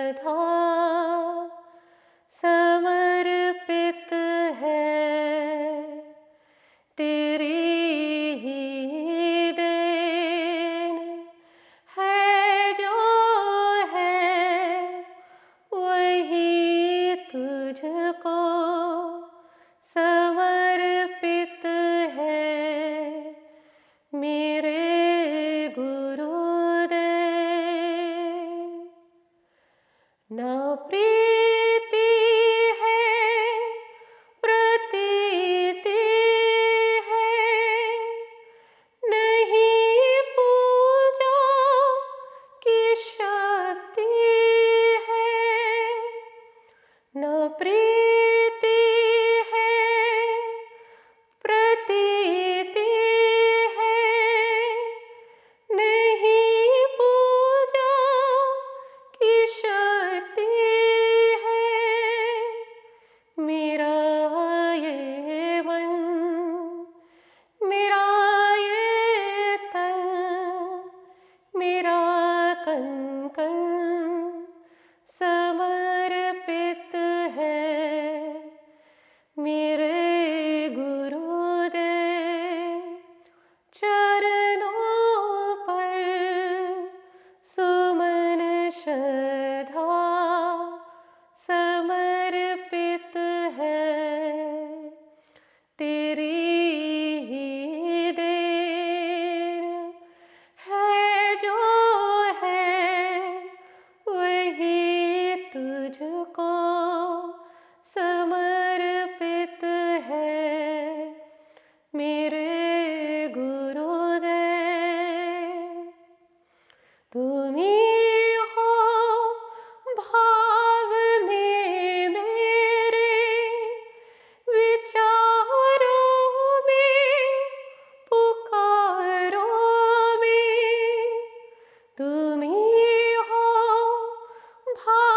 the. न प्रीति है प्रतीति है। नहीं पूजा की शक्ति है न प्रीति pause.